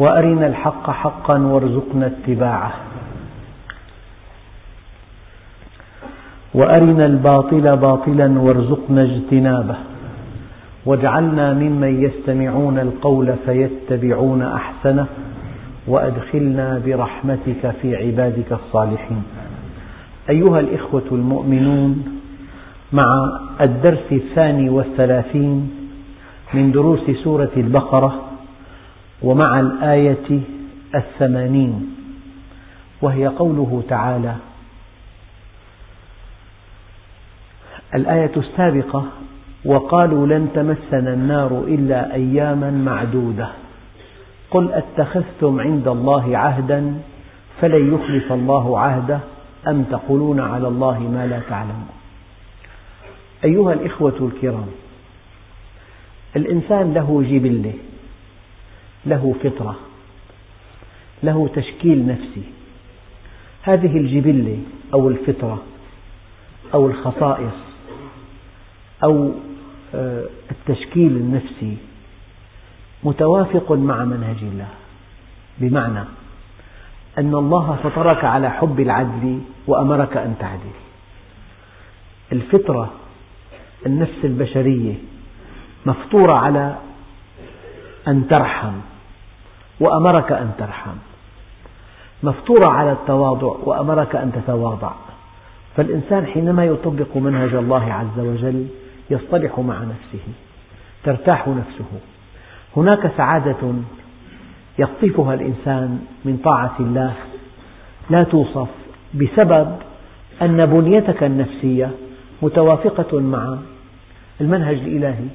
وأرنا الحق حقا وارزقنا اتباعه. وأرنا الباطل باطلا وارزقنا اجتنابه. واجعلنا ممن يستمعون القول فيتبعون أحسنه وأدخلنا برحمتك في عبادك الصالحين. أيها الإخوة المؤمنون مع الدرس الثاني والثلاثين من دروس سورة البقرة ومع الآية الثمانين وهي قوله تعالى الآية السابقة وقالوا لن تمسنا النار إلا أياما معدودة. قل أتخذتم عند الله عهدا فلن يخلف الله عهده أم تقولون على الله ما لا تعلمون. أيها الإخوة الكرام الإنسان له جبلة. له فطرة له تشكيل نفسي. هذه الجبلة أو الفطرة أو الخصائص أو آه، التشكيل النفسي متوافق مع منهج الله. بمعنى أن الله فطرك على حب العدل وأمرك أن تعدل. الفطرة النفس البشرية مفطورة على أن ترحم وأمرك أن ترحم. مفطورة على التواضع وأمرك أن تتواضع. فالإنسان حينما يطبق منهج الله عز وجل يصطلح مع نفسه ترتاح نفسه. هناك سعادة يقطفها الإنسان من طاعة الله. لا توصف بسبب أن بنيتك النفسية متوافقة مع المنهج الإلهي.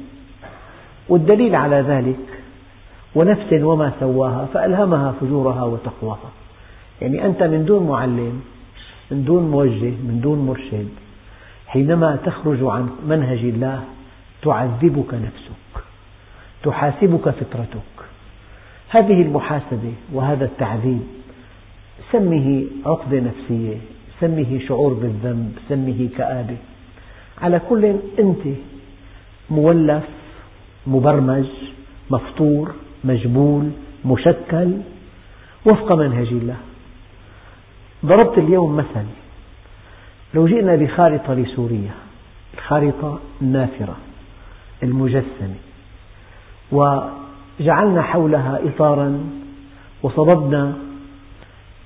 والدليل على ذلك ونفس وما سواها فألهمها فجورها وتقواها. يعني أنت من دون معلم من دون موجه من دون مرشد حينما تخرج عن منهج الله تعذبك نفسك تحاسبك فطرتك. هذه المحاسبة وهذا التعذيب سمه عقدة نفسية سمه شعور بالذنب سمه كآبة. على كل أنت مولف مبرمج مفطور مجبول مشكل وفق منهج الله. ضربت اليوم مثل لو جئنا بخارطة لسوريا الخارطة النافرة المجسمة جعلنا حولها إطارا وصببنا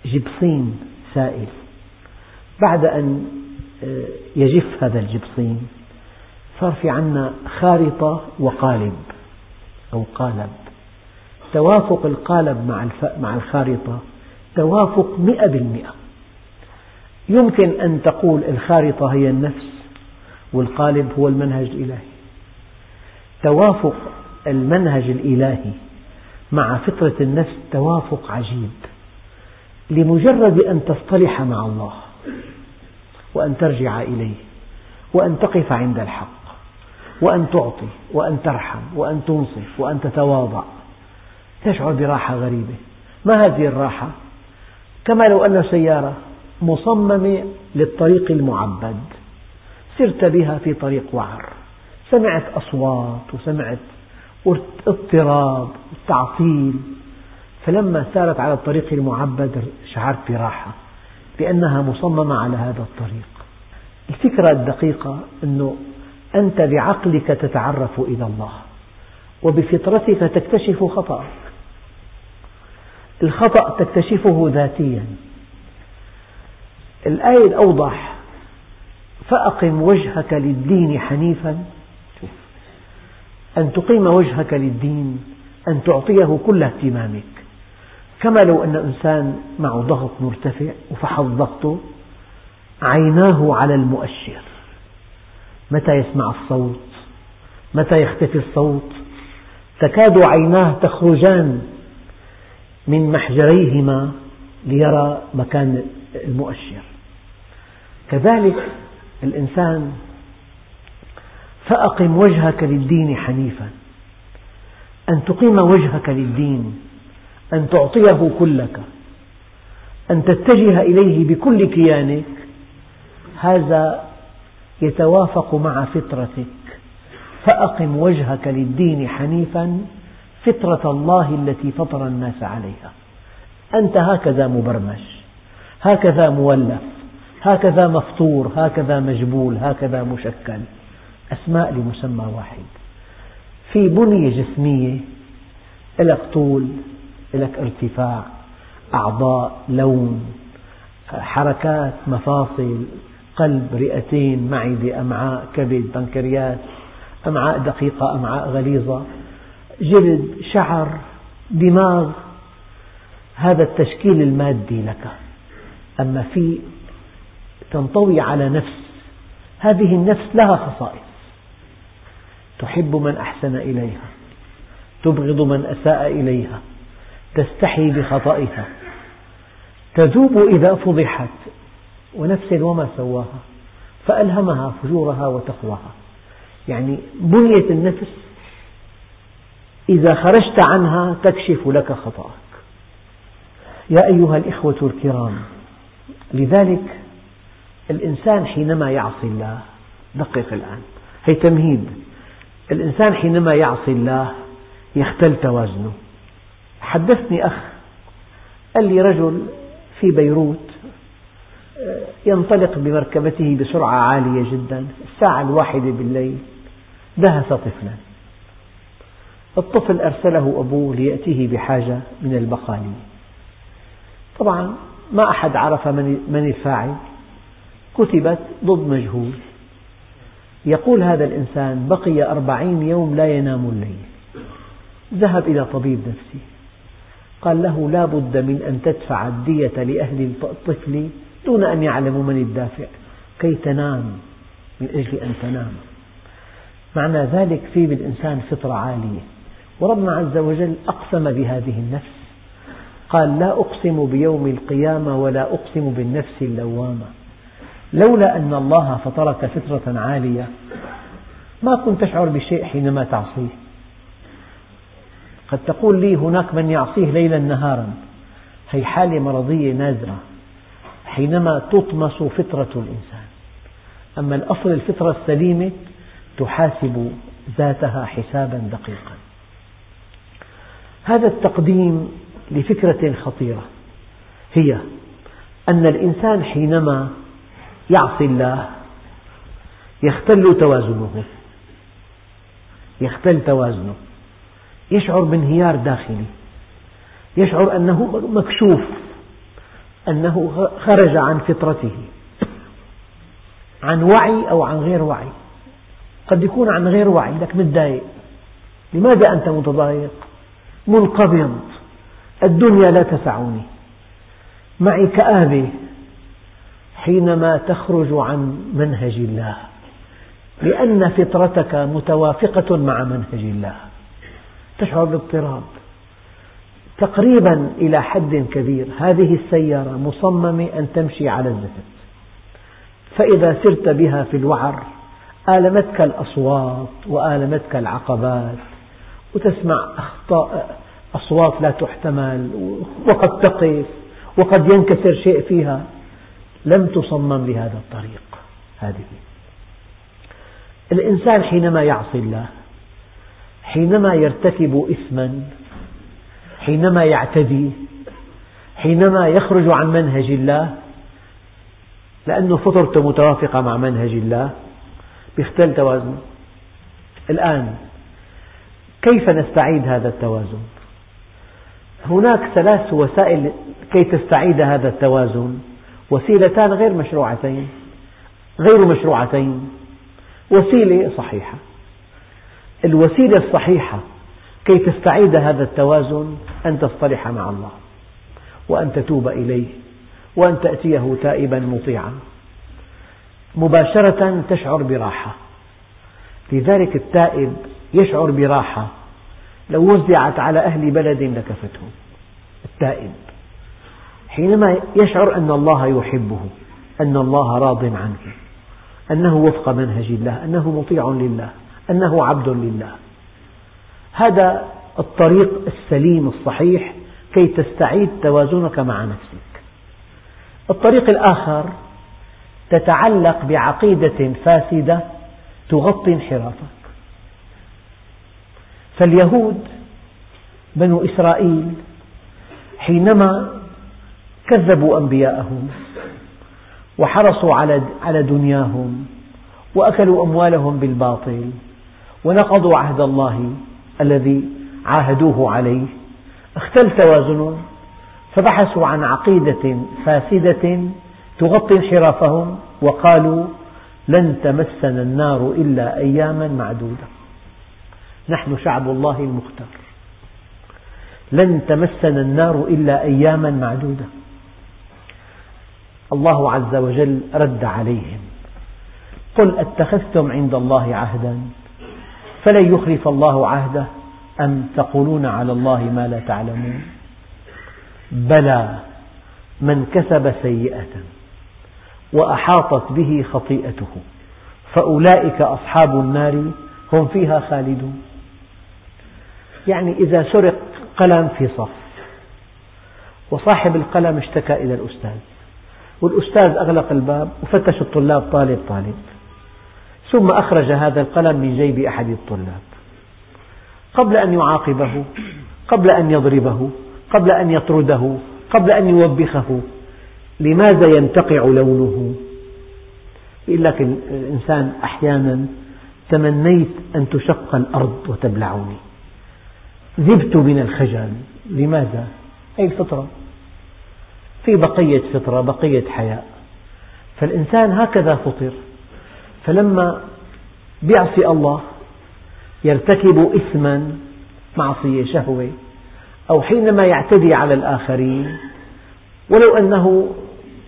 جبصين سائل. بعد أن آه، يجف هذا الجبصين صار في عنا خارطة وقالب أو قالب. توافق القالب مع مع الخارطة. توافق مئة بالمئة. يمكن أن تقول الخارطة هي النفس والقالب هو المنهج الإلهي. توافق المنهج الإلهي مع فطرة النفس توافق عجيب. لمجرد أن تصطلح مع الله وأن ترجع إليه وأن تقف عند الحق وأن تعطي وأن ترحم وأن تنصف وأن تتواضع تشعر براحة غريبة. ما هذه الراحة؟ كما لو أن سيارة مصممة للطريق المعبد. سرت بها في طريق وعر. سمعت أصوات وسمعت واضطراب وتعطيل. فلما سارت على الطريق المعبد شعرت براحة لأنها مصممة على هذا الطريق. الفكرة الدقيقة أنه أنت بعقلك تتعرف إلى الله وبفطرتك تكتشف خطأك. الخطأ تكتشفه ذاتيا. الآية الأوضح فأقم وجهك للدين حنيفا. أن تقيم وجهك للدين. أن تعطيه كل اهتمامك. كما لو أن إنسان معه ضغط مرتفع وفحص ضغطه عيناه على المؤشر. متى يسمع الصوت؟ متى يختفي الصوت؟ تكاد عيناه تخرجان من محجريهما ليرى مكان المؤشر. كذلك الإنسان فأقم وجهك للدين حنيفا. أن تقيم وجهك للدين. أن تعطيه كلك. أن تتجه إليه بكل كيانك. هذا يتوافق مع فطرتك. فأقم وجهك للدين حنيفا. فطرة الله التي فطر الناس عليها. أنت هكذا مبرمج هكذا مولف هكذا مفطور هكذا مجبول هكذا مشكل. أسماء لمسمى واحد. في بنية جسمية لك طول لك ارتفاع أعضاء لون حركات مفاصل قلب رئتين معدة أمعاء كبد بنكرياس أمعاء دقيقة أمعاء غليظة. جلد شعر دماغ هذا التشكيل المادي لك. أما في تنطوي على نفس هذه النفس لها خصائص. تحب من أحسن إليها تبغض من أساء إليها تستحي بخطئها تذوب إذا فضحت ونفس وما سواها فألهمها فجورها وتقواها. يعني بنية النفس إذا خرجت عنها تكشف لك خطأك. يا أيها الإخوة الكرام لذلك الإنسان حينما يعصي الله دقق الآن هي تمهيد. الإنسان حينما يعصي الله يختل توازنه. حدثني أخ قال لي رجل في بيروت ينطلق بمركبته بسرعة عالية جدا الساعة الواحدة بالليل دهس طفلا. الطفل أرسله أبوه ليأتيه بحاجة من البقالي طبعا ما أحد عرف من الفاعل كتبت ضد مجهول. يقول هذا الإنسان بقي أربعين يوم لا ينام الليل. ذهب إلى طبيب نفسي قال له لا بد من أن تدفع الدية لأهل الطفل دون أن يعلموا من الدافع. كي تنام من أجل أن تنام. معنى ذلك في بالإنسان فطرة عالية. وربنا عز وجل أقسم بهذه النفس. قال لا أقسم بيوم القيامة ولا أقسم بالنفس اللوامة. لولا أن الله فطرك فطرة عالية ما كنت تشعر بشيء حينما تعصيه. قد تقول لي هناك من يعصيه ليلا نهارا هي حالة مرضية نادرة حينما تطمس فطرة الإنسان. أما الأصل الفطرة السليمة تحاسب ذاتها حسابا دقيقا. هذا التقديم لفكرة خطيرة هي أن الإنسان حينما يعصي الله يختل توازنه يختل توازنه يشعر بانهيار داخلي يشعر أنه مكشوف أنه خرج عن فطرته عن وعي أو عن غير وعي. قد يكون عن غير وعي لك متضايق. لماذا أنت متضايق؟ منقبض. الدنيا لا تسعني. معي كآبة حينما تخرج عن منهج الله لأن فطرتك متوافقة مع منهج الله. تشعر باضطراب تقريبا إلى حد كبير. هذه السيارة مصممة أن تمشي على الزفت. فإذا سرت بها في الوعر آلمتك الأصوات وآلمتك العقبات وتسمع أخطاء أصوات لا تحتمل وقد تقف وقد ينكسر شيء فيها. لم تصمم لهذا الطريق هذه. الإنسان حينما يعصي الله حينما يرتكب إثما حينما يعتدي حينما يخرج عن منهج الله لأن فطرته متوافقة مع منهج الله يختل توازنه الآن كيف نستعيد هذا التوازن؟ هناك ثلاث وسائل كي تستعيد هذا التوازن. وسيلتان غير مشروعتين غير مشروعتين. وسيلة صحيحة. الوسيلة الصحيحة كي تستعيد هذا التوازن أن تصطلح مع الله وأن تتوب إليه وأن تأتيه تائبا مطيعا. مباشرة تشعر براحة. لذلك التائب يشعر براحة. لو وزعت على أهل بلد لكفتهم التائب. حينما يشعر أن الله يحبه أن الله راض عنه أنه وفق منهج الله أنه مطيع لله أنه عبد لله. هذا الطريق السليم الصحيح كي تستعيد توازنك مع نفسك. الطريق الآخر تتعلق بعقيدة فاسدة تغطي انحرافك. فاليهود بنو إسرائيل حينما كذبوا أنبياءهم وحرصوا على دنياهم وأكلوا أموالهم بالباطل ونقضوا عهد الله الذي عاهدوه عليه اختل توازنهم فبحثوا عن عقيدة فاسدة تغطي انحرافهم وقالوا لن تمسنا النار إلا أياما معدودة. نحن شعب الله المختار. لن تمسنا النار إلا أياما معدودة. الله عز وجل رد عليهم. قل أتخذتم عند الله عهدا فلن يخلف الله عهده أم تقولون على الله ما لا تعلمون؟ بلى من كسب سيئة وأحاطت به خطيئته فأولئك أصحاب النار هم فيها خالدون. يعني إذا سرق قلم في صف وصاحب القلم اشتكى إلى الأستاذ والأستاذ أغلق الباب وفتش الطلاب طالب طالب ثم أخرج هذا القلم من جيب أحد الطلاب. قبل أن يعاقبه قبل أن يضربه قبل أن يطرده قبل أن يوبخه لماذا ينتقع لونه؟ يقول لك الإنسان أحيانا تمنيت أن تشق الأرض وتبلعني. ذبت من الخجل. لماذا؟ هذه الفطرة في بقية فطرة بقية حياء. فالإنسان هكذا فطر. فلما يعصي الله يرتكب إثما معصية شهوة أو حينما يعتدي على الآخرين ولو أنه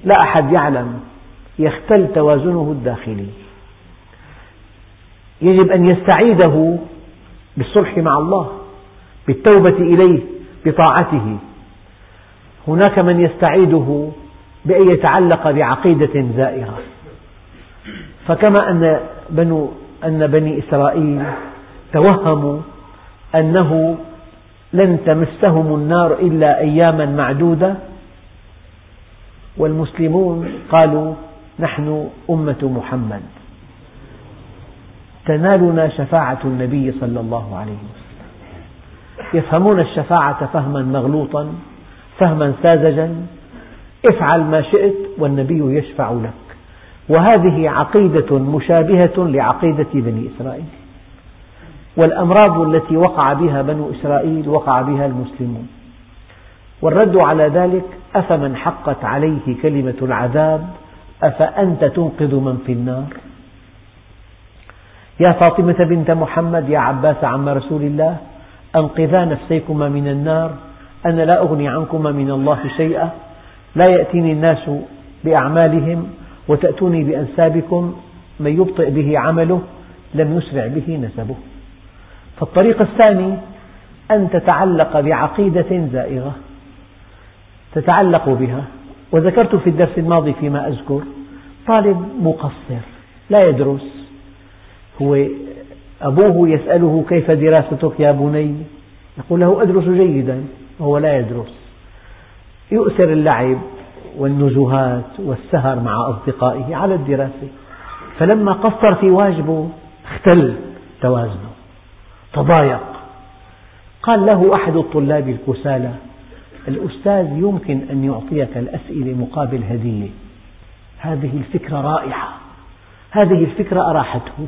لا أحد يعلم يختل توازنه الداخلي. يجب أن يستعيده بالصلح مع الله. بالتوبة إليه بطاعته. هناك من يستعيده بأن يتعلق بعقيدة زائغة فكما أن, بنو أن بني إسرائيل توهموا أنه لن تمسهم النار إلا أياما معدودة والمسلمون قالوا نحن أمة محمد. تنالنا شفاعة النبي صلى الله عليه وسلم. يفهمون الشفاعة فهما مغلوطا فهما ساذجا. افعل ما شئت والنبي يشفع لك. وهذه عقيدة مشابهة لعقيدة بني إسرائيل. والأمراض التي وقع بها بنو إسرائيل وقع بها المسلمون. والرد على ذلك أفمن حقت عليه كلمة العذاب أفأنت تنقذ من في النار؟ يا فاطمة بنت محمد يا عباس عم رسول الله أنقذا نفسيكما من النار أنا لا أغني عنكما من الله شيئا لا يأتيني الناس بأعمالهم وتأتوني بأنسابكم من يبطئ به عمله لم يسرع به نسبه. فالطريق الثاني أن تتعلق بعقيدة زائغة تتعلق بها. وذكرت في الدرس الماضي فيما أذكر طالب مقصر لا يدرس هو أبوه يسأله كيف دراستك يا بني؟ يقول له أدرس جيدا وهو لا يدرس. يؤثر اللعب والنزهات والسهر مع أصدقائه على الدراسة. فلما قصر في واجبه اختل توازنه. تضايق. قال له أحد الطلاب الكسالى الأستاذ يمكن أن يعطيك الأسئلة مقابل هدية. هذه الفكرة رائعة. هذه الفكرة أراحته.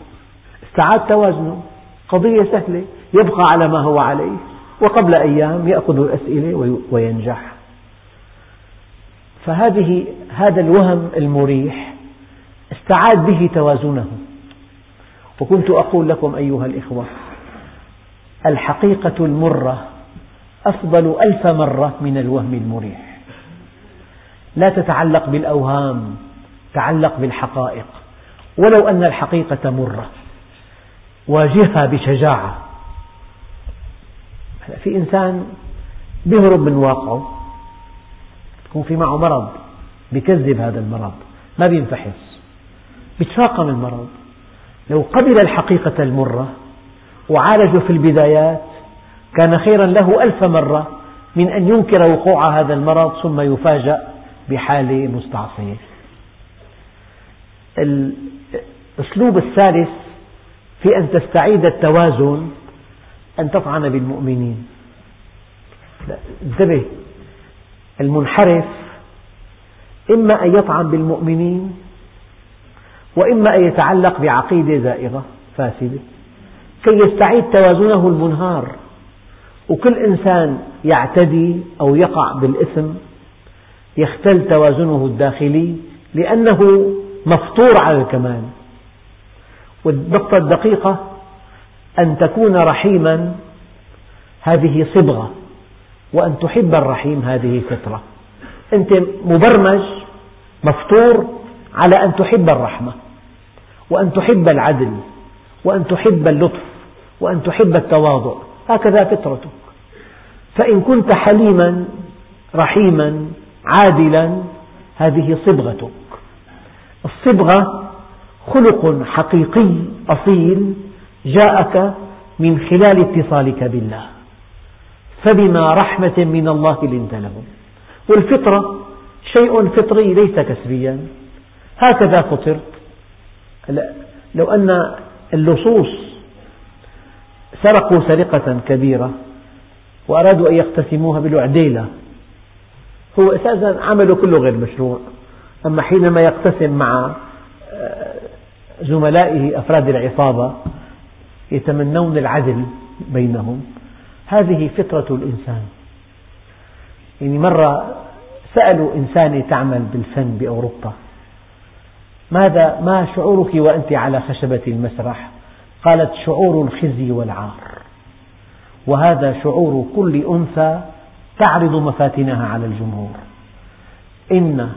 استعاد توازنه. قضية سهلة يبقى على ما هو عليه وقبل أيام يأخذ الأسئلة وينجح. فهذه هذا الوهم المريح. استعاد به توازنه. وكنت أقول لكم أيها الإخوة الحقيقة المرة أفضل ألف مرة من الوهم المريح. لا تتعلق بالأوهام تعلق بالحقائق. ولو أن الحقيقة مرة. واجهها بشجاعة. في إنسان بيهرب من واقعه يكون في معه مرض بيكذب هذا المرض ما بينفحص بيتفاقم المرض. لو قبل الحقيقة المرة وعالج في البدايات كان خيرا له ألف مرة من أن ينكر وقوع هذا المرض ثم يفاجأ بحالة مستعصية. الأسلوب الثالث في أن تستعيد التوازن أن تطعن بالمؤمنين. انتبه. المنحرف إما أن يطعن بالمؤمنين وإما أن يتعلق بعقيدة زائغة فاسدة. كي يستعيد توازنه المنهار وكل إنسان يعتدي أو يقع بالإثم يختل توازنه الداخلي لأنه مفطور على الكمال. والنقطة الدقيقة أن تكون رحيما هذه صبغة وأن تحب الرحيم هذه فطرة. أنت مبرمج مفطور على أن تحب الرحمة وأن تحب العدل وأن تحب اللطف وأن تحب التواضع. هكذا فطرتك. فإن كنت حليما رحيما عادلا هذه صبغتك. الصبغة خلق حقيقي أصيل جاءك من خلال اتصالك بالله. فبما رحمة من الله لنت لهم والفطرة شيء فطري ليس كسبيا. هكذا فطرت. لو أن اللصوص سرقوا سرقة كبيرة وأرادوا أن يقتسموها بالعديلة هو أساسا عمله كله غير مشروع. أما حينما يقتسم مع آه، زملائه أفراد العصابة يتمنون العدل بينهم. هذه فطرة الإنسان. يعني مرة سألوا إنسانة تعمل بالفن بأوروبا ماذا ما شعورك وأنت على خشبة المسرح؟ قالت شعور الخزي والعار. وهذا شعور كل أنثى تعرض مفاتنها على الجمهور. إن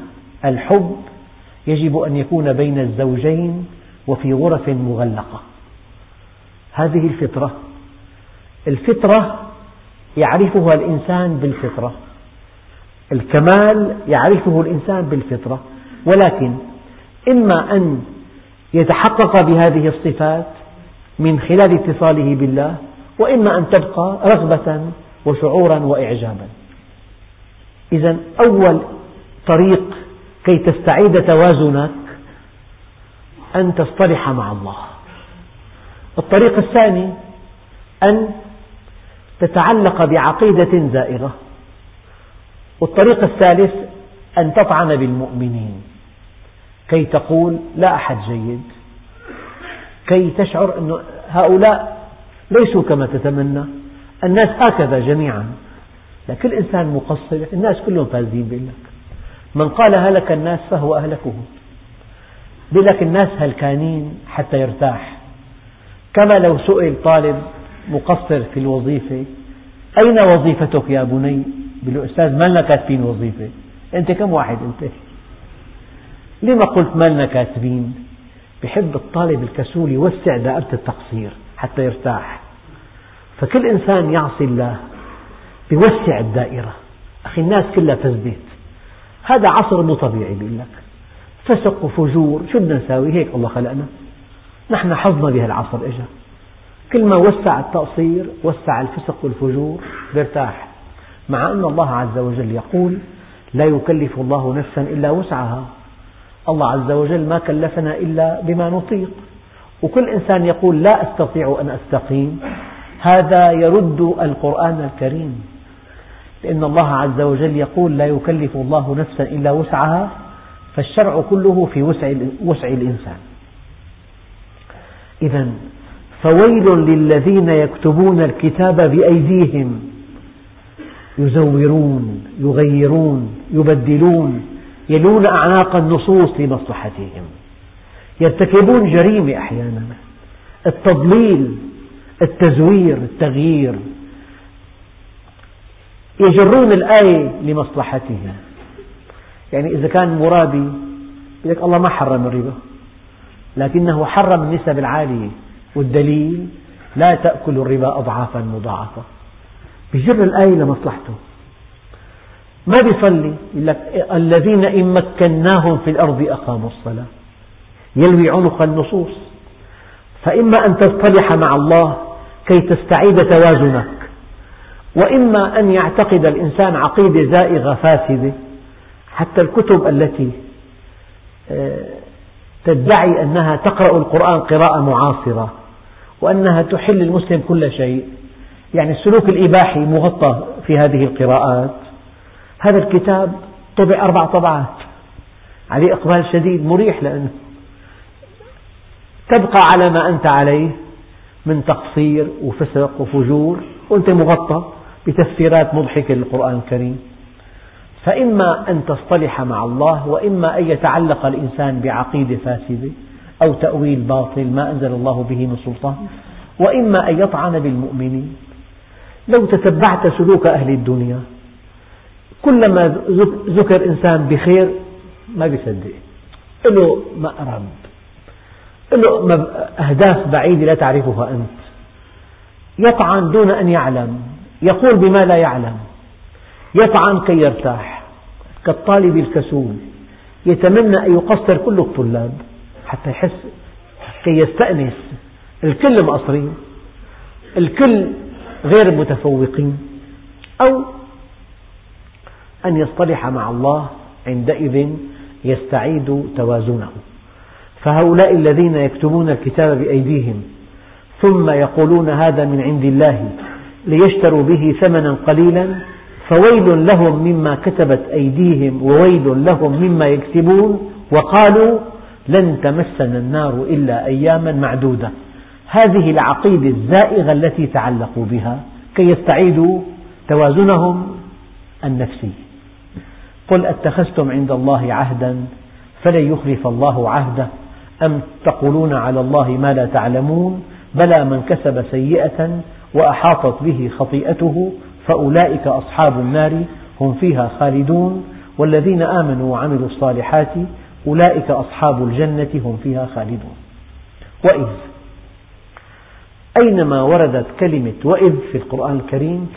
الحب يجب أن يكون بين الزوجين وفي غرف مغلقة. هذه الفطرة الفطرة يعرفها الإنسان بالفطرة. الكمال يعرفه الإنسان بالفطرة. ولكن إما أن يتحقق بهذه الصفات من خلال اتصاله بالله وإما أن تبقى رغبة وشعورا وإعجابا. إذا أول طريق كي تستعيد توازنك أن تصطلح مع الله. الطريق الثاني أن تتعلق بعقيدة زائغة والطريق الثالث أن تطعن بالمؤمنين. كي تقول لا أحد جيد. كي تشعر أن هؤلاء ليسوا كما تتمنى. الناس هكذا جميعا. لكل إنسان مقصر. الناس كلهم فاسدين بيقول لك من قال هلك الناس فهو أهلكهم بيقول لك الناس هلكانين حتى يرتاح كما لو سئل طالب مقصر في الوظيفة أين وظيفتك يا بني؟ بيقول له أستاذ ما لنا كاتبين وظيفة أنت كم واحد أنت؟ لما قلت ما لنا كاتبين؟ بحب الطالب الكسول يوسع دائرة التقصير حتى يرتاح فكل إنسان يعصي الله يوسع الدائرة أخي الناس كلها فسدت هذا عصر مو طبيعي بيقول لك فسق وفجور شو بدنا نساوي؟ هيك الله خلقنا. نحن حظنا بهالعصر إجا. كل ما وسع التقصير وسع الفسق والفجور بيرتاح. مع أن الله عز وجل يقول لا يكلف الله نفسا إلا وسعها. الله عز وجل ما كلفنا إلا بما نطيق. وكل إنسان يقول لا أستطيع أن أستقيم. هذا يرد القرآن الكريم. لأن الله عز وجل يقول لا يكلف الله نفسا إلا وسعها. فالشرع كله في وسع, وسع الإنسان. إذا فويل للذين يكتبون الكتاب بأيديهم. يزورون يغيرون يبدلون يلون أعناق النصوص لمصلحتهم. يرتكبون جريمة أحيانا. التضليل التزوير التغيير. يجرون الآية لمصلحتهم. يعني إذا كان مرابي لك الله ما حرم الربا لكنه حرم النسب العالية والدليل لا تأكل الربا أضعافا مضاعفة. بجر الآية لمصلحته. ما بيصلي يقول لك الذين إن مكناهم في الأرض أقاموا الصلاة. يلوي عنق النصوص. فإما أن تصطلح مع الله كي تستعيد توازنك وإما أن يعتقد الإنسان عقيدة زائغة فاسدة. حتى الكتب التي آه، تدعي أنها تقرأ القرآن قراءة معاصرة وأنها تحل المسلم كل شيء. يعني السلوك الإباحي مغطى في هذه القراءات. هذا الكتاب طبع أربع طبعات. عليه إقبال شديد مريح لأنه تبقى على ما أنت عليه من تقصير وفسق وفجور. وأنت مغطى بتفسيرات مضحكة للقرآن الكريم. فإما أن تصطلح مع الله وإما أن يتعلق الإنسان بعقيدة فاسدة أو تأويل باطل ما أنزل الله به من سلطان وإما أن يطعن بالمؤمنين. لو تتبعت سلوك أهل الدنيا كلما ذكر إنسان بخير ما بيصدق. له مأرب. له أهداف بعيدة لا تعرفها أنت. يطعن دون أن يعلم. يقول بما لا يعلم. يطعن كي يرتاح. كالطالب الكسول. يتمنى أن يقصر كل الطلاب حتى يحس كي يستأنس. الكل مقصرين. الكل غير متفوقين. أو أن يصطلح مع الله عندئذ يستعيد توازنه. فهؤلاء الذين يكتبون الكتاب بأيديهم ثم يقولون هذا من عند الله ليشتروا به ثمنا قليلا فويل لهم مما كتبت أيديهم وويل لهم مما يكسبون وقالوا لن تمسنا النار إلا أياما معدودة. هذه العقيدة الزائغة التي تعلقوا بها كي يستعيدوا توازنهم النفسي. قل أتخذتم عند الله عهدا فلن يخلف الله عهده؟ أم تقولون على الله ما لا تعلمون؟ بلى من كسب سيئة وأحاطت به خطيئته فأولئك أصحاب النار هم فيها خالدون والذين آمنوا وعملوا الصالحات أولئك أصحاب الجنة هم فيها خالدون. وإذ أينما وردت كلمة وإذ في القرآن الكريم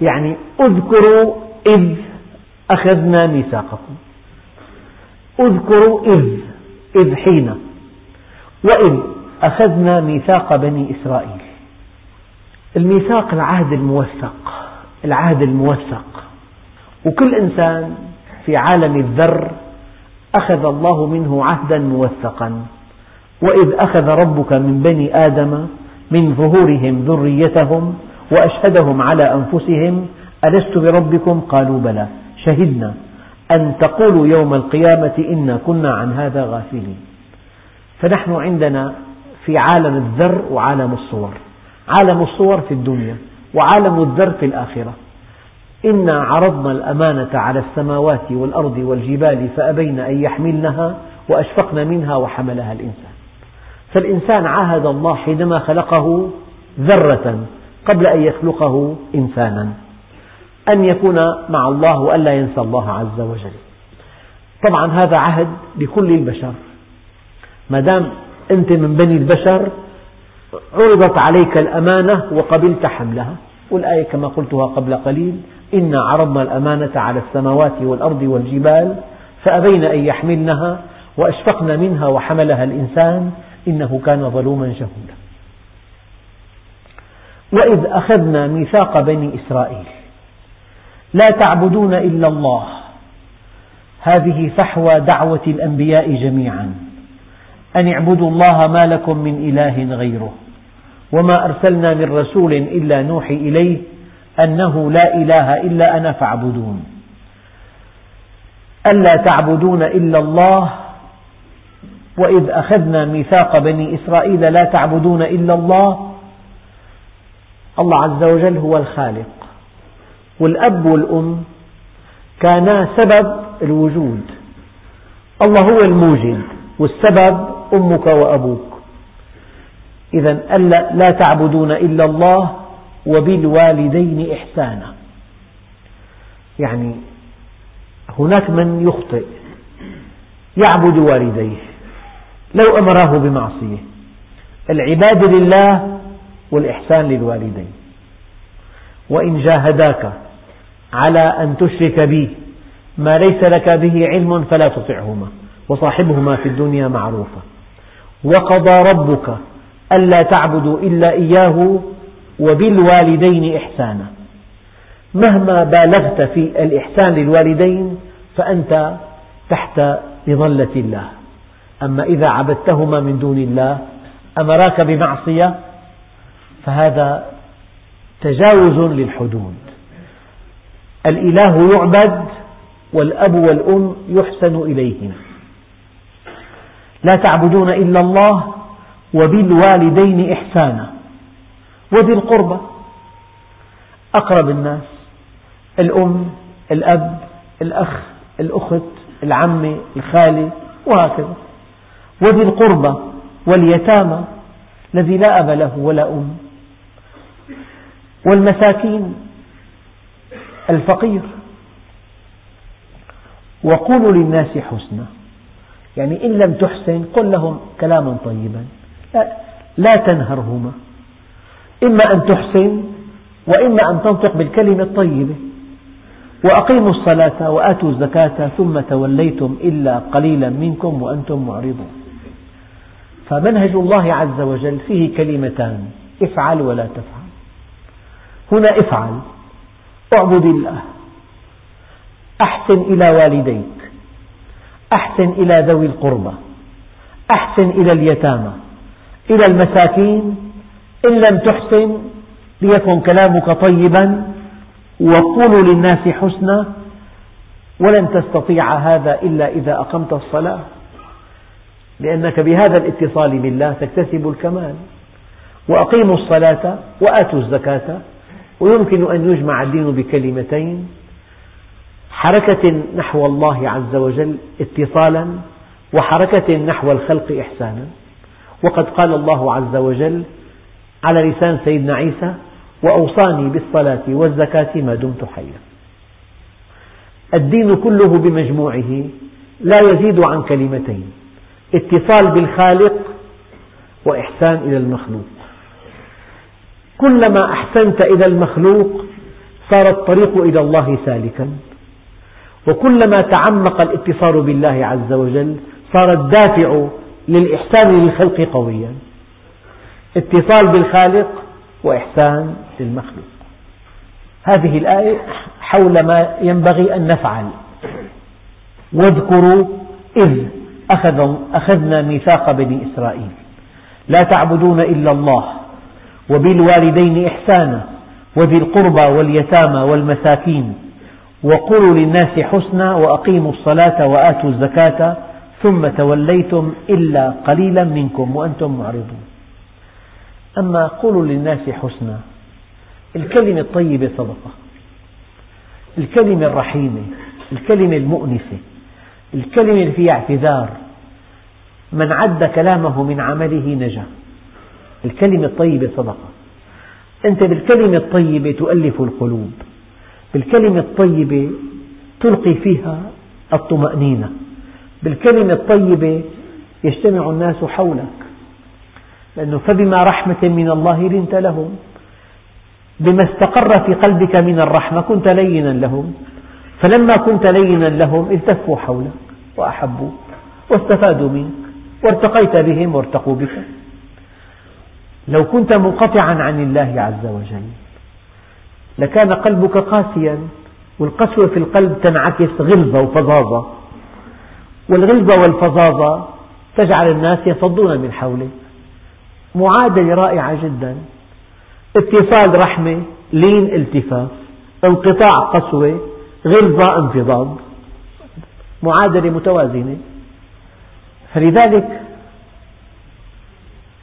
يعني اذكروا إذ أخذنا ميثاقكم. اذكروا إذ إذ حين. وإذ أخذنا ميثاق بني إسرائيل. الميثاق العهد الموثق. العهد الموثق. وكل إنسان في عالم الذر أخذ الله منه عهدا موثقا. وإذ أخذ ربك من بني آدم من ظهورهم ذريتهم وأشهدهم على أنفسهم ألست بربكم؟ قالوا بلى. شهدنا أن تقولوا يوم القيامة إنا كنا عن هذا غافلين. فنحن عندنا في عالم الذر وعالم الصور. عالم الصور في الدنيا. وعالم الذر في الآخرة. إنا عرضنا الأمانة على السماوات والأرض والجبال فأبين أن يحملنها وأشفقن منها وحملها الإنسان. فالإنسان عاهد الله حينما خلقه ذرة قبل أن يخلقه إنسانا. أن يكون مع الله وألا ينسى الله عز وجل. طبعا هذا عهد بكل البشر. ما دام أنت من بني البشر عرضت عليك الأمانة وقبلت حملها. والآية كما قلتها قبل قليل إنا عرضنا الأمانة على السماوات والأرض والجبال فأبين أن يحملنها وأشفقن منها وحملها الإنسان إنه كان ظلوما جهولا وإذ أخذنا ميثاق بني إسرائيل لا تعبدون إلا الله. هذه فحوى دعوة الأنبياء جميعا. أن اعبدوا الله ما لكم من إله غيره. وما أرسلنا من رسول إلا نوحي إليه أنه لا إله إلا أنا فاعبدون. ألا تعبدون إلا الله؟ وإذ أخذنا ميثاق بني إسرائيل لا تعبدون إلا الله؟ الله عز وجل هو الخالق والأب والأم كانا سبب الوجود. الله هو الموجد والسبب أمك وأبوك. إذا ألا لا تعبدون إلا الله وبالوالدين إحسانا. يعني هناك من يخطئ يعبد والديه لو أمراه بمعصية. العبادة لله والإحسان للوالدين. وإن جاهداك على أن تشرك بي ما ليس لك به علم فلا تطعهما وصاحبهما في الدنيا معروفا وقضى ربك ألا تعبدوا إلا إياه وبالوالدين إحسانا. مهما بالغت في الإحسان للوالدين فأنت تحت مظلة الله. أما إذا عبدتهما من دون الله أمراك بمعصية فهذا تجاوز للحدود. الإله يعبد والأب والأم يحسن إليهما. لا تعبدون إلا الله وبالوالدين إحسانا. وذي القربى أقرب الناس الأم الأب الأخ الأخت العمة الخالة وهكذا. وذي القربى واليتامى الذي لا أب له ولا أم. والمساكين الفقير. وقولوا للناس حسنا يعني إن لم تحسن قل لهم كلاما طيبا. لا, تنهرهما. إما أن تحسن وإما أن تنطق بالكلمة الطيبة. وأقيموا الصلاة وآتوا الزكاة ثم توليتم إلا قليلا منكم وأنتم معرضون. فمنهج الله عز وجل فيه كلمتان افعل ولا تفعل. هنا افعل اعبد الله. أحسن إلى والديك. أحسن إلى ذوي القربى. أحسن إلى اليتامى. إلى المساكين إن لم تحسن ليكن كلامك طيبا وقولوا للناس حسنا ولن تستطيع هذا إلا إذا أقمت الصلاة. لأنك بهذا الاتصال بالله تكتسب الكمال. وأقيموا الصلاة وآتوا الزكاة. ويمكن أن يجمع الدين بكلمتين. حركة نحو الله عز وجل اتصالا وحركة نحو الخلق إحسانا. وقد قال الله عز وجل على لسان سيدنا عيسى وأوصاني بالصلاة والزكاة ما دمت حيا. الدين كله بمجموعه لا يزيد عن كلمتين اتصال بالخالق وإحسان إلى المخلوق. كلما أحسنت إلى المخلوق صار الطريق إلى الله سالكا. وكلما تعمق الاتصال بالله عز وجل صار الدافع للإحسان للخلق قويا. اتصال بالخالق وإحسان للمخلوق. هذه الآية حول ما ينبغي أن نفعل. واذكروا إذ أخذنا ميثاق بني إسرائيل. لا تعبدون إلا الله وبالوالدين إحسانا وذي القربى واليتامى والمساكين. وقولوا للناس حسنا وأقيموا الصلاة وآتوا الزكاة ثم توليتم إلا قليلا منكم وأنتم معرضون. أما قولوا للناس حسنا الكلمة الطيبة صدقة الكلمة الرحيمة الكلمة المؤنسة الكلمة اللي فيها اعتذار من عد كلامه من عمله نجا. الكلمة الطيبة صدقة. أنت بالكلمة الطيبة تؤلف القلوب بالكلمة الطيبة تلقي فيها الطمأنينة. بالكلمة الطيبة يجتمع الناس حولك. لأنه فبما رحمة من الله لنت لهم. بما استقر في قلبك من الرحمة كنت لينا لهم. فلما كنت لينا لهم التفوا حولك وأحبوك واستفادوا منك وارتقيت بهم وارتقوا بك. لو كنت منقطعا عن الله عز وجل لكان قلبك قاسيا والقسوة في القلب تنعكس غلظة وفظاظة. والغلظة والفظاظة تجعل الناس يصدون من حولك معادلة رائعة جدا. اتصال رحمة لين التفاف. انقطاع قسوة. غلظة انفضاض. معادلة متوازنة. فلذلك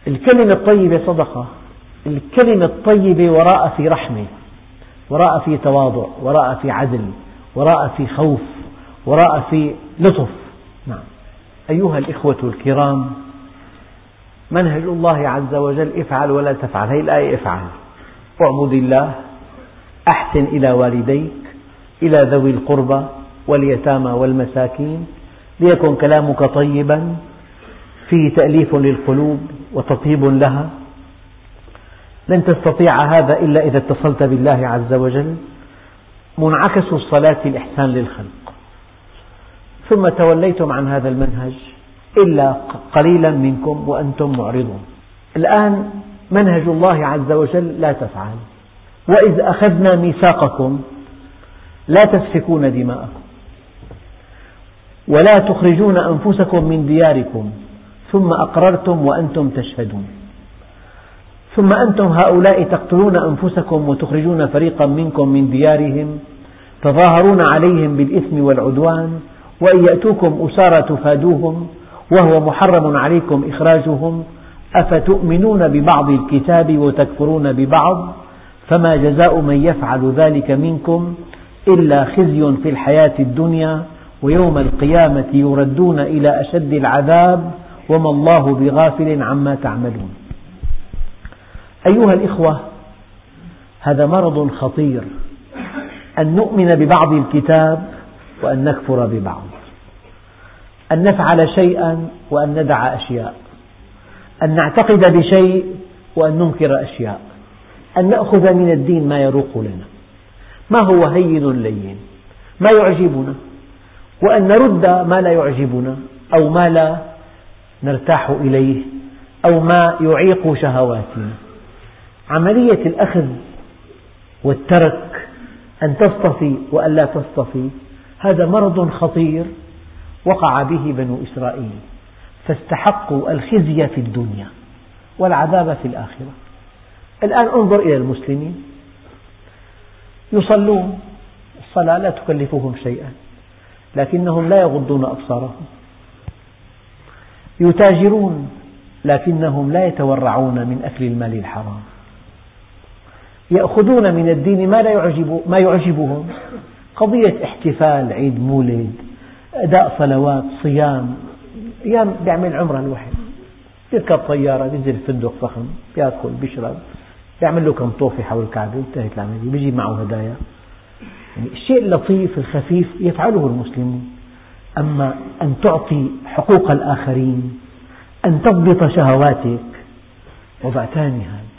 الكلمة الطيبة صدقة. الكلمة الطيبة وراء في رحمة. وراء في تواضع. وراء في عدل وراء في خوف. وراء في لطف. نعم. أيها الإخوة الكرام منهج الله عز وجل افعل ولا تفعل. هذه الآية افعل. اعبد الله أحسن إلى والديك إلى ذوي القربى واليتامى والمساكين ليكن كلامك طيبا فيه تأليف للقلوب وتطيب لها. لن تستطيع هذا إلا إذا اتصلت بالله عز وجل. منعكس الصلاة الإحسان للخلق. ثم توليتم عن هذا المنهج إلا قليلا منكم وأنتم معرضون. الآن منهج الله عز وجل لا تفعل. وإذ أخذنا ميثاقكم لا تسفكون دماءكم ولا تخرجون أنفسكم من دياركم ثم أقررتم وأنتم تشهدون. ثم أنتم هؤلاء تقتلون أنفسكم وتخرجون فريقا منكم من ديارهم تظاهرون عليهم بالإثم والعدوان وإن يأتوكم أسارى تفادوهم وهو محرم عليكم إخراجهم أفتؤمنون ببعض الكتاب وتكفرون ببعض فما جزاء من يفعل ذلك منكم إلا خزي في الحياة الدنيا ويوم القيامة يردون إلى أشد العذاب وما الله بغافل عما تعملون. أيها الإخوة هذا مرض خطير. أن نؤمن ببعض الكتاب وأن نكفر ببعض. أن نفعل شيئا وأن ندع أشياء. أن نعتقد بشيء وأن ننكر أشياء. أن نأخذ من الدين ما يروق لنا. ما هو هين لين. ما يعجبنا. وأن نرد ما لا يعجبنا أو ما لا نرتاح إليه أو ما يعيق شهواتنا. عملية الأخذ والترك أن تصطفي وأن لا تصطفي هذا مرض خطير وقع به بنو إسرائيل فاستحقوا الخزي في الدنيا والعذاب في الآخرة. الآن انظر إلى المسلمين. يصلون الصلاة لا تكلفهم شيئا لكنهم لا يغضون أبصارهم. يتاجرون لكنهم لا يتورعون من أكل المال الحرام. يأخذون من الدين ما لا يعجب ما يعجبهم. قضية احتفال عيد مولد أداء صلوات صيام أيام بيعمل عمرة الواحد يركب طيارة ينزل فندق فخم يأكل بيشرب يعمل له كم طوفة حول الكعبة وانتهت العملية بيجي معه هدايا. يعني الشيء اللطيف الخفيف يفعله المسلمون. أما أن تعطي حقوق الآخرين أن تضبط شهواتك وضع ثاني هذا.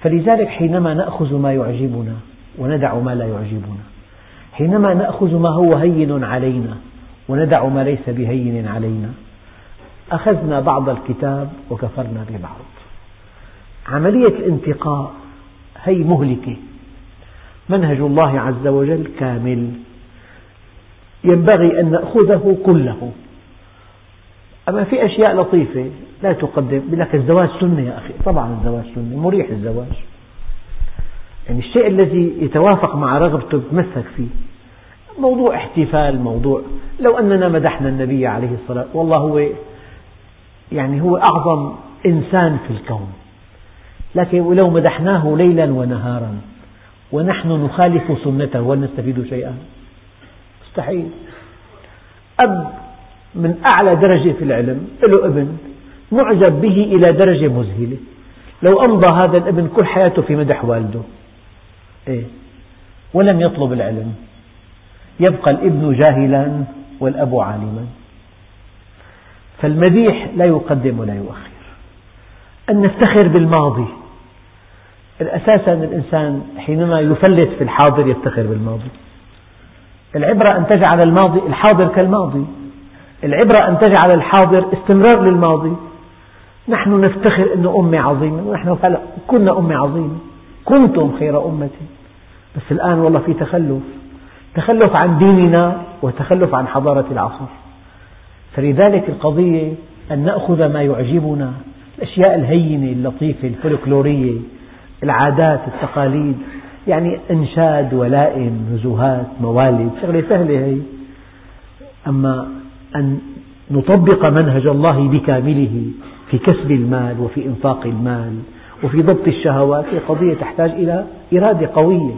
فلذلك حينما نأخذ ما يعجبنا وندع ما لا يعجبنا حينما نأخذ ما هو هين علينا وندع ما ليس بهين علينا أخذنا بعض الكتاب وكفرنا ببعض. عملية الانتقاء هي مهلكة. منهج الله عز وجل كامل. ينبغي أن نأخذه كله. أما في أشياء لطيفة لا تقدم لك الزواج سنة يا أخي. طبعا الزواج سنة مريح الزواج. يعني الشيء الذي يتوافق مع رغبته تتمسك فيه. موضوع احتفال موضوع لو أننا مدحنا النبي عليه الصلاة والله هو يعني هو أعظم إنسان في الكون. لكن ولو مدحناه ليلا ونهارا ونحن نخالف سنته هل نستفيد شيئا؟ مستحيل. أب من أعلى درجة في العلم له ابن معجب به إلى درجة مذهلة. لو أمضى هذا الابن كل حياته في مدح والده. إيه؟ ولم يطلب العلم. يبقى الابن جاهلا والأب عالما. فالمديح لا يقدم ولا يؤخر. أن نفتخر بالماضي. أساسا الإنسان حينما يفلت في الحاضر يفتخر بالماضي. العبرة أن تجعل الماضي الحاضر كالماضي. العبرة أن تجعل الحاضر استمرار للماضي. نحن نفتخر أن أمي عظيمة ونحن كنا أمي عظيمة. كنتم خير أمة. بس الآن والله في تخلف. تخلف عن ديننا وتخلف عن حضارة العصر. فلذلك القضية أن نأخذ ما يعجبنا. الأشياء الهينة اللطيفة الفلكلورية العادات التقاليد. يعني إنشاد ولائم نزهات موالد شغلة سهلة هي. أما أن نطبق منهج الله بكامله في كسب المال وفي إنفاق المال. وفي ضبط الشهوات هي قضية تحتاج إلى إرادة قوية.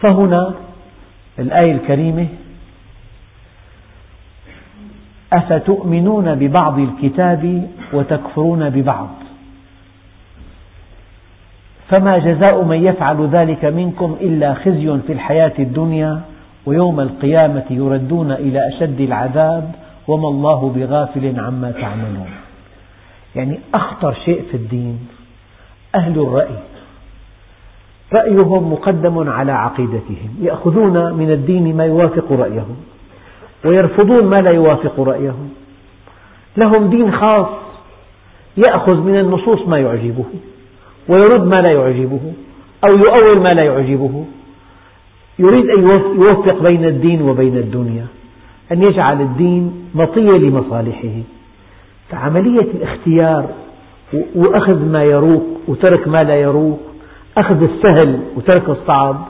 فهنا الآية الكريمة أفتؤمنون ببعض الكتاب وتكفرون ببعض؟ فما جزاء من يفعل ذلك منكم إلا خزي في الحياة الدنيا ويوم القيامة يردون إلى أشد العذاب وما الله بغافل عما تعملون. يعني أخطر شيء في الدين أهل الرأي. رأيهم مقدم على عقيدتهم يأخذون من الدين ما يوافق رأيهم ويرفضون ما لا يوافق رأيهم. لهم دين خاص يأخذ من النصوص ما يعجبه ويرد ما لا يعجبه أو يؤول ما لا يعجبه. يريد أن يوفق بين الدين وبين الدنيا أن يجعل الدين مطية لمصالحه. فعملية الاختيار وأخذ ما يروق وترك ما لا يروق أخذ السهل وترك الصعب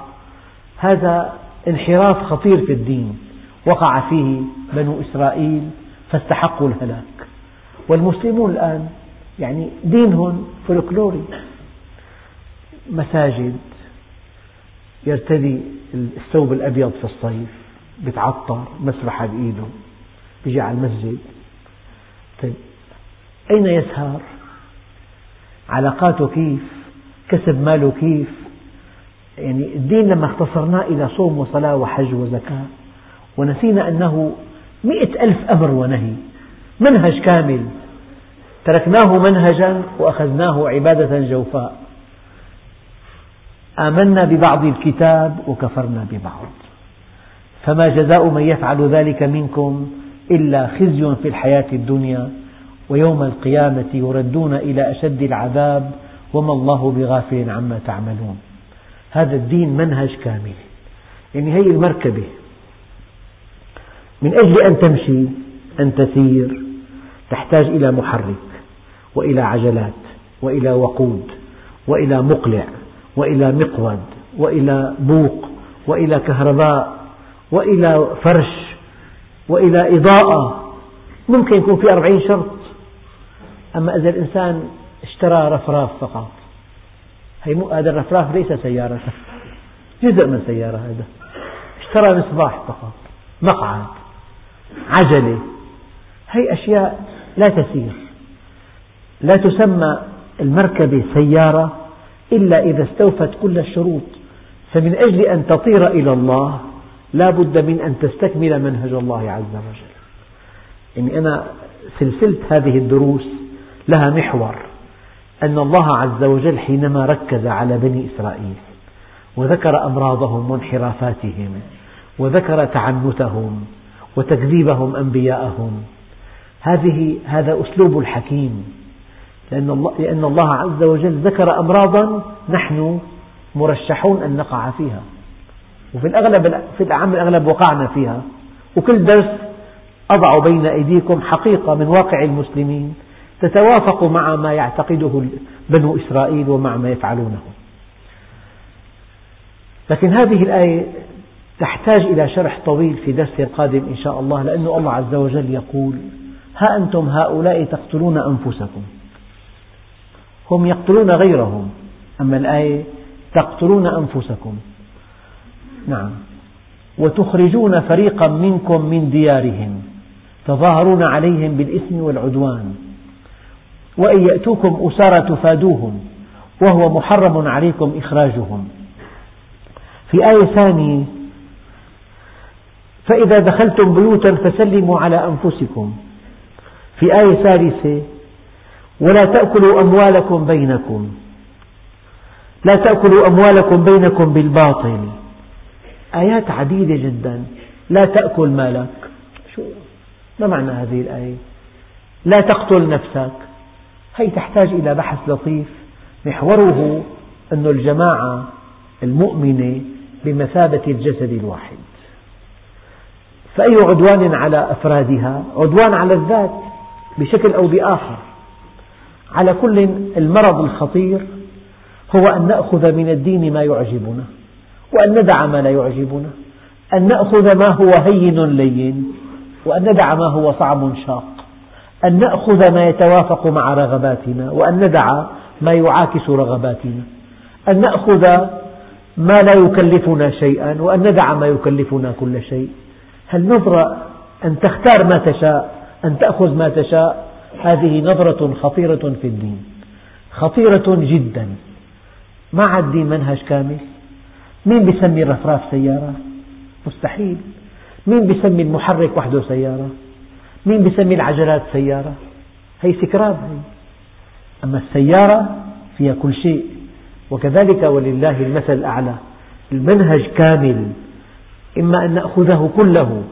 هذا انحراف خطير في الدين. وقع فيه بنو إسرائيل فاستحقوا الهلاك. والمسلمون الآن يعني دينهم فولكلوري. مساجد يرتدي الثوب الأبيض في الصيف بيتعطر مسبحة بإيده بيجي على المسجد. طيب أين يسهر؟ علاقاته كيف؟ كسب ماله كيف؟ يعني الدين لما اختصرناه إلى صوم وصلاة وحج وزكاة ونسينا أنه مئة ألف أمر ونهي منهج كامل. تركناه منهجا وأخذناه عبادة جوفاء. آمنا ببعض الكتاب وكفرنا ببعض. فما جزاء من يفعل ذلك منكم إلا خزي في الحياة الدنيا. ويوم القيامة يردون إلى أشد العذاب وما الله بغافل عما تعملون. هذا الدين منهج كامل. يعني هي المركبة. من أجل أن تمشي أن تسير تحتاج إلى محرك وإلى عجلات وإلى وقود وإلى مقلع وإلى مقود وإلى بوق وإلى كهرباء وإلى فرش وإلى إضاءة. ممكن يكون في أربعين شرط. أما إذا الإنسان اشترى رفراف فقط هذا الرفراف ليس سيارة جزء من سيارة هذا اشترى مصباح فقط مقعد عجلة هي أشياء لا تسير لا تسمى المركبة سيارة إلا إذا استوفت كل الشروط فمن أجل أن تطير إلى الله لا بد من أن تستكمل منهج الله عز وجل. يعني أنا سلسلة هذه الدروس لها محور أن الله عز وجل حينما ركز على بني إسرائيل وذكر أمراضهم وانحرافاتهم وذكر تعنتهم وتكذيبهم أنبياءهم هذه هذا أسلوب الحكيم لأن الله, لأن الله عز وجل ذكر أمراضا نحن مرشحون أن نقع فيها وفي الأغلب في العام الأغلب وقعنا فيها وكل درس أضع بين أيديكم حقيقة من واقع المسلمين تتوافق مع ما يعتقده بنو إسرائيل ومع ما يفعلونه. لكن هذه الآية تحتاج إلى شرح طويل في درس القادم إن شاء الله لأن الله عز وجل يقول ها أنتم هؤلاء تقتلون أنفسكم. هم يقتلون غيرهم أما الآية تقتلون أنفسكم. نعم. وتخرجون فريقا منكم من ديارهم تظاهرون عليهم بالإثم والعدوان. وإن يأتوكم أسارى تفادوهم وهو محرم عليكم إخراجهم. في آية ثانية فإذا دخلتم بيوتا فسلموا على أنفسكم. في آية ثالثة ولا تأكلوا أموالكم بينكم. لا تأكلوا أموالكم بينكم بالباطل. آيات عديدة جدا. لا تأكل مالك. شو؟ ما معنى هذه الآية؟ لا تقتل نفسك. هي تحتاج إلى بحث لطيف محوره أن الجماعة المؤمنة بمثابة الجسد الواحد. فأي عدوان على أفرادها؟ عدوان على الذات بشكل أو بآخر. على كل المرض الخطير هو أن نأخذ من الدين ما يعجبنا وأن ندع ما لا يعجبنا أن نأخذ ما هو هين لين وأن ندع ما هو صعب شاق. أن نأخذ ما يتوافق مع رغباتنا وأن ندع ما يعاكس رغباتنا. أن نأخذ ما لا يكلفنا شيئا وأن ندع ما يكلفنا كل شيء. هالنظرة أن تختار ما تشاء أن تأخذ ما تشاء؟ هذه نظرة خطيرة في الدين. خطيرة جدا. ما عاد الدين منهج كامل. مين بيسمي الرفراف سيارة؟ مستحيل. مين بيسمي المحرك وحده سيارة؟ مين بيسمي العجلات سيارة؟ هي سكراب هي أما السيارة فيها كل شيء. وكذلك ولله المثل الأعلى. المنهج كامل. إما أن نأخذه كله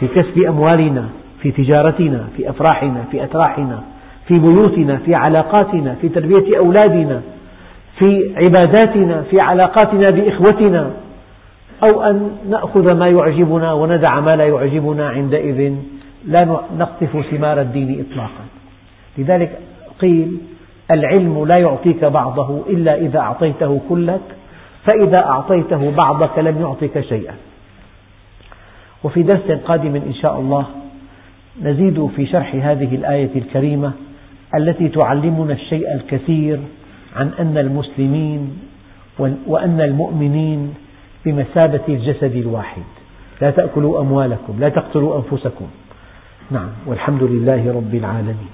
في كسب أموالنا في تجارتنا في أفراحنا في أتراحنا في بيوتنا في علاقاتنا في تربية أولادنا في عباداتنا في علاقاتنا بإخوتنا. أو أن نأخذ ما يعجبنا وندع ما لا يعجبنا عندئذ. لا نقطف ثمار الدين إطلاقا. لذلك قيل العلم لا يعطيك بعضه إلا إذا أعطيته كلك فإذا أعطيته بعضك لم يعطك شيئا. وفي درس قادم إن شاء الله نزيد في شرح هذه الآية الكريمة التي تعلمنا الشيء الكثير عن أن المسلمين وأن المؤمنين بمثابة الجسد الواحد. لا تأكلوا أموالكم لا تقتلوا أنفسكم. نعم والحمد لله رب العالمين.